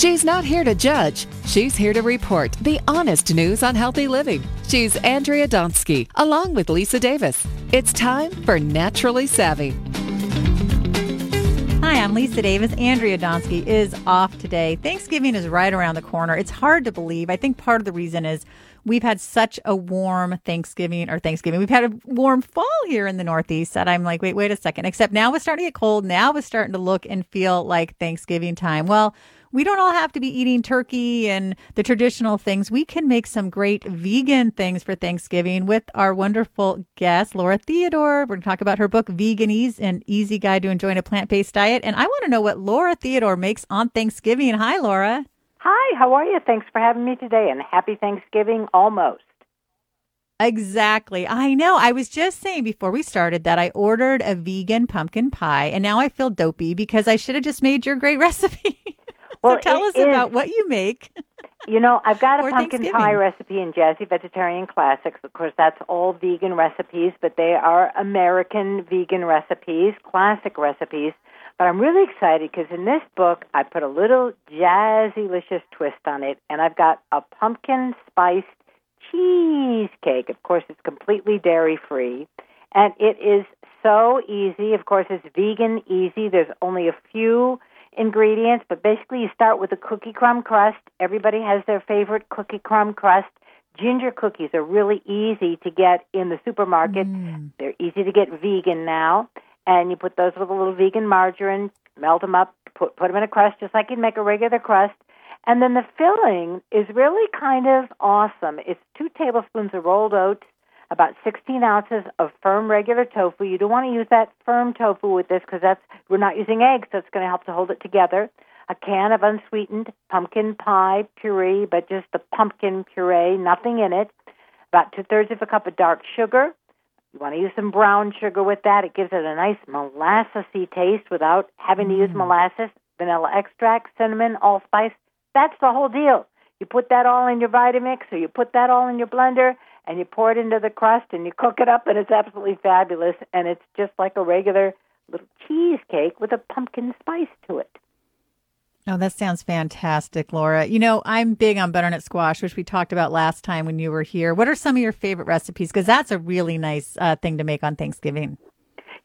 She's not here to judge. She's here to report the honest news on healthy living. She's Andrea Donsky, along with Lisa Davis. It's time for Naturally Savvy. Hi, I'm Lisa Davis. Andrea Donsky is off today. Thanksgiving is right around the corner. It's hard to believe. I think part of the reason is we've had such a warm Thanksgiving or Thanksgiving. We've had a warm fall here in the Northeast that I'm like, wait, wait a second. Except now it's starting to get cold. Now it's starting to look and feel like Thanksgiving time. Well, we don't all have to be eating turkey and the traditional things. We can make some great vegan things for Thanksgiving with our wonderful guest, Laura Theodore. We're going to talk about her book, Vegan-Ease, an easy guide to enjoying a plant based diet. And I want to know what Laura Theodore makes on Thanksgiving. Hi, Laura. Hi, how are you? Thanks for having me today and happy Thanksgiving almost. Exactly. I know. I was just saying before we started that I ordered a vegan pumpkin pie and now I feel dopey because I should have just made your great recipe. Well, so tell us is, about what you make. You know, I've got a pumpkin pie recipe in Jazzy Vegetarian Classics. Of course, that's all vegan recipes, but they are American vegan recipes, classic recipes. But I'm really excited because in this book, I put a little jazzy-licious twist on it, and I've got a pumpkin spiced cheesecake. Of course, it's completely dairy-free, and it is so easy. Of course, it's vegan easy. There's only a few ingredients, but basically you start with a cookie crumb crust. Everybody has their favorite cookie crumb crust. Ginger cookies are really easy to get in the supermarket. Mm. They're easy to get vegan now. And you put those with a little vegan margarine, melt them up, put put them in a crust just like you'd make a regular crust. And then the filling is really kind of awesome. It's two tablespoons of rolled oats, about 16 ounces of firm regular tofu. You don't want to use that firm tofu with this because that's we're not using eggs, so it's going to help to hold it together. A can of unsweetened pumpkin pie puree, but just the pumpkin puree, nothing in it. About two thirds of a cup of dark sugar. You want to use some brown sugar with that. It gives it a nice molassesy taste without having to use mm. molasses. Vanilla extract, cinnamon, allspice. That's the whole deal. You put that all in your Vitamix or you put that all in your blender and you pour it into the crust and you cook it up and it's absolutely fabulous and it's just like a regular little cheesecake with a pumpkin spice to it. Oh, that sounds fantastic, Laura. You know, I'm big on butternut squash, which we talked about last time when you were here. What are some of your favorite recipes? Because that's a really nice uh, thing to make on Thanksgiving.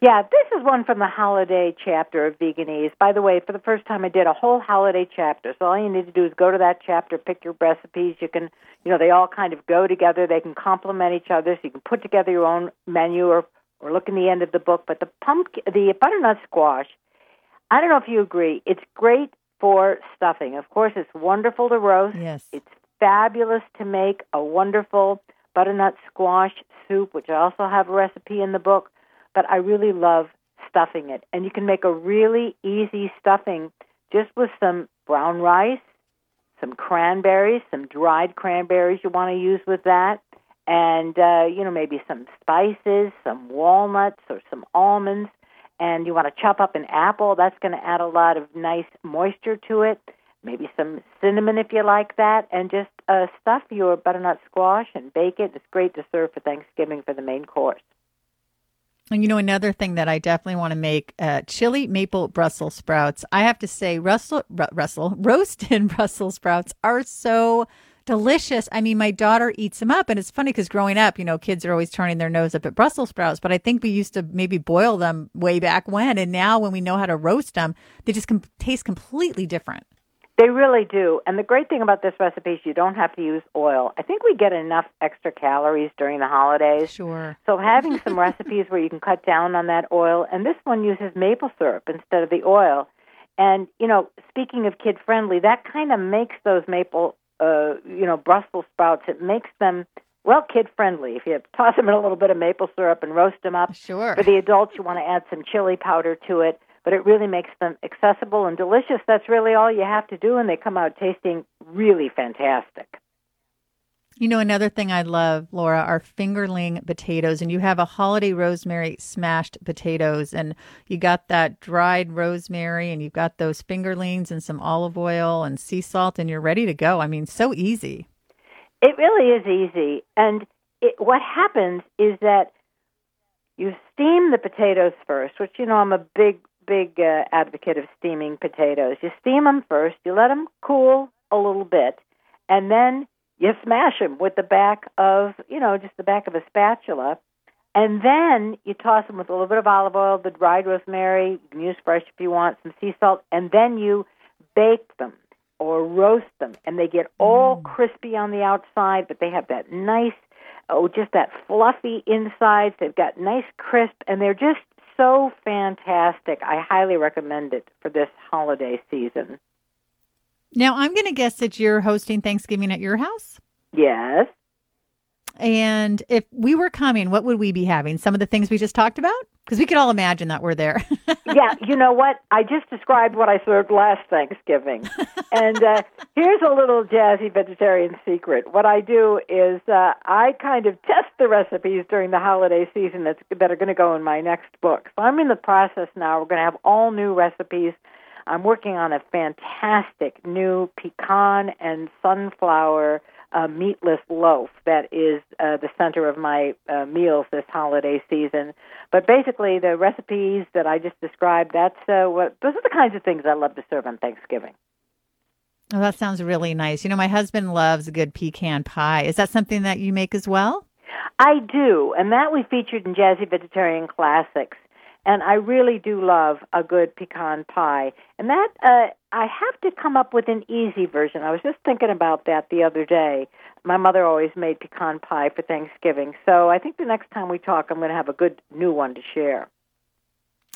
Yeah, this is one from the holiday chapter of Vegan-Ease. By the way, for the first time, I did a whole holiday chapter. So all you need to do is go to that chapter, pick your recipes. You can, you know, they all kind of go together. They can complement each other. So you can put together your own menu or or look in the end of the book. But the pumpkin, the butternut squash, I don't know if you agree. It's great for stuffing. Of course, it's wonderful to roast. Yes. It's fabulous to make a wonderful butternut squash soup, which I also have a recipe in the book. But I really love stuffing it. And you can make a really easy stuffing just with some brown rice, some cranberries, some dried cranberries you want to use with that, and, uh, you know, maybe some spices, some walnuts or some almonds. And you want to chop up an apple. That's going to add a lot of nice moisture to it. Maybe some cinnamon if you like that. And just uh, stuff your butternut squash and bake it. It's great to serve for Thanksgiving for the main course. And you know, another thing that I definitely want to make uh, chili maple Brussels sprouts. I have to say, Russell, Ru- Russell, roasted Brussels sprouts are so delicious. I mean, my daughter eats them up, and it's funny because growing up, you know, kids are always turning their nose up at Brussels sprouts. But I think we used to maybe boil them way back when, and now when we know how to roast them, they just com- taste completely different. They really do. And the great thing about this recipe is you don't have to use oil. I think we get enough extra calories during the holidays. Sure. So having some recipes where you can cut down on that oil, and this one uses maple syrup instead of the oil. And you know, speaking of kid friendly, that kind of makes those maple, uh, you know, Brussels sprouts. It makes them well kid friendly. If you toss them in a little bit of maple syrup and roast them up. Sure. For the adults, you want to add some chili powder to it, but it really makes them accessible and delicious. That's really all you have to do, and they come out tasting really fantastic. You know, another thing I love, Laura, are fingerling potatoes. And you have a holiday rosemary smashed potatoes, and you got that dried rosemary, and you've got those fingerlings and some olive oil and sea salt, and you're ready to go. I mean, so easy. It really is easy. And it, what happens is that you steam the potatoes first, which, you know, I'm a big big uh, advocate of steaming potatoes. You steam them first, you let them cool a little bit, and then you smash them with the back of, you know, just the back of a spatula. And then you toss them with a little bit of olive oil, the dried rosemary, you can use fresh if you want, some sea salt, and then you bake them or roast them. And they get all mm. crispy on the outside, but they have that nice, oh, just that fluffy inside. They've got nice crisp, and they're just so fantastic. I highly recommend it for this holiday season. Now, I'm going to guess that you're hosting Thanksgiving at your house? Yes. And if we were coming, what would we be having? Some of the things we just talked about? Because we could all imagine that we're there. yeah, you know what? I just described what I served last Thanksgiving. and uh, here's a little jazzy vegetarian secret. What I do is uh, I kind of test the recipes during the holiday season that's, that are going to go in my next book. So I'm in the process now. We're going to have all new recipes I'm working on a fantastic new pecan and sunflower uh, meatless loaf that is uh, the center of my uh, meals this holiday season. But basically, the recipes that I just described, that's uh, what those are the kinds of things I love to serve on Thanksgiving. Oh, that sounds really nice. You know, my husband loves a good pecan pie. Is that something that you make as well? I do, and that we featured in Jazzy Vegetarian Classics. And I really do love a good pecan pie. And that, uh, I have to come up with an easy version. I was just thinking about that the other day. My mother always made pecan pie for Thanksgiving. So I think the next time we talk, I'm going to have a good new one to share.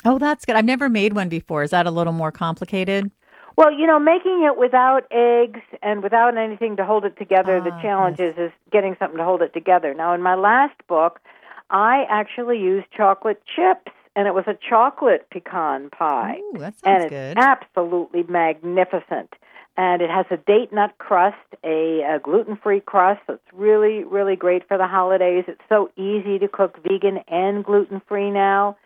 Oh, that's good. I've never made one before. Is that a little more complicated? Well, you know, making it without eggs and without anything to hold it together, the ah, challenge yes. is, is getting something to hold it together. Now, in my last book, I actually used chocolate chips and it was a chocolate pecan pie. Ooh, that sounds and it's good. absolutely magnificent. And it has a date nut crust, a, a gluten free crust. So it's really, really great for the holidays. It's so easy to cook vegan and gluten free now.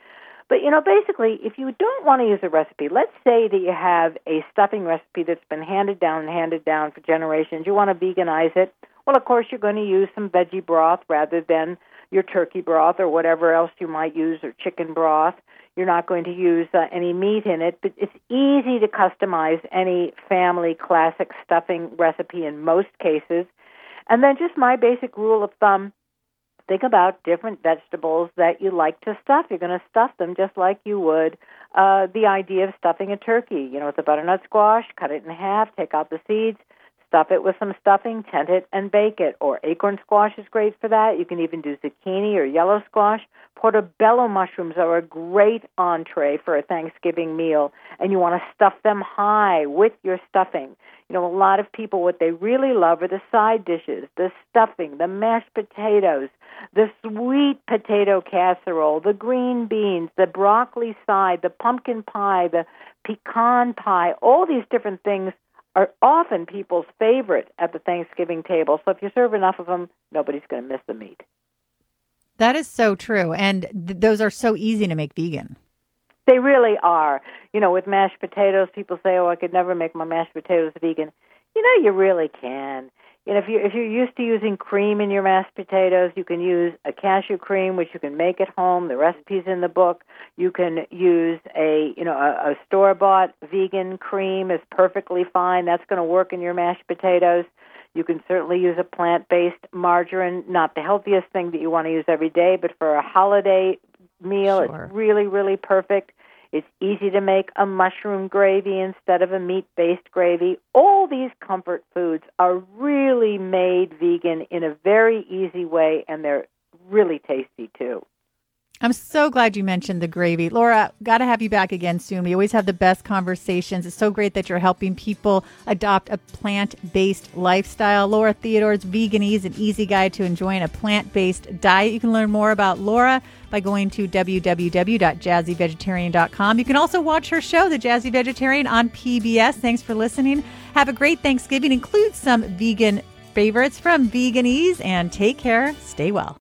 But you know, basically, if you don't want to use a recipe, let's say that you have a stuffing recipe that's been handed down and handed down for generations. You want to veganize it. Well, of course, you're going to use some veggie broth rather than your turkey broth or whatever else you might use or chicken broth. You're not going to use uh, any meat in it, but it's easy to customize any family classic stuffing recipe in most cases. And then just my basic rule of thumb think about different vegetables that you like to stuff. You're going to stuff them just like you would uh, the idea of stuffing a turkey. You know, with a butternut squash, cut it in half, take out the seeds, Stuff it with some stuffing, tent it, and bake it. Or acorn squash is great for that. You can even do zucchini or yellow squash. Portobello mushrooms are a great entree for a Thanksgiving meal, and you want to stuff them high with your stuffing. You know, a lot of people, what they really love are the side dishes, the stuffing, the mashed potatoes, the sweet potato casserole, the green beans, the broccoli side, the pumpkin pie, the pecan pie, all these different things are often people's favorite at the Thanksgiving table. So if you serve enough of them, nobody's going to miss the meat. That is so true. And th- those are so easy to make vegan. They really are. You know, with mashed potatoes, people say, "Oh, I could never make my mashed potatoes vegan." You know, you really can you know, if you if you're used to using cream in your mashed potatoes, you can use a cashew cream, which you can make at home. The recipe's in the book. You can use a you know a, a store bought vegan cream is perfectly fine. That's going to work in your mashed potatoes. You can certainly use a plant based margarine, not the healthiest thing that you want to use every day, but for a holiday meal, sure. it's really really perfect. It's easy to make a mushroom gravy instead of a meat based gravy. All these comfort foods are really made vegan in a very easy way, and they're really tasty too. I'm so glad you mentioned the gravy. Laura, got to have you back again soon. We always have the best conversations. It's so great that you're helping people adopt a plant based lifestyle. Laura Theodore's Vegan-Ease, an easy guide to enjoying a plant based diet. You can learn more about Laura by going to www.jazzyvegetarian.com. You can also watch her show, The Jazzy Vegetarian, on PBS. Thanks for listening. Have a great Thanksgiving. Include some vegan favorites from Vegan-Ease and take care. Stay well.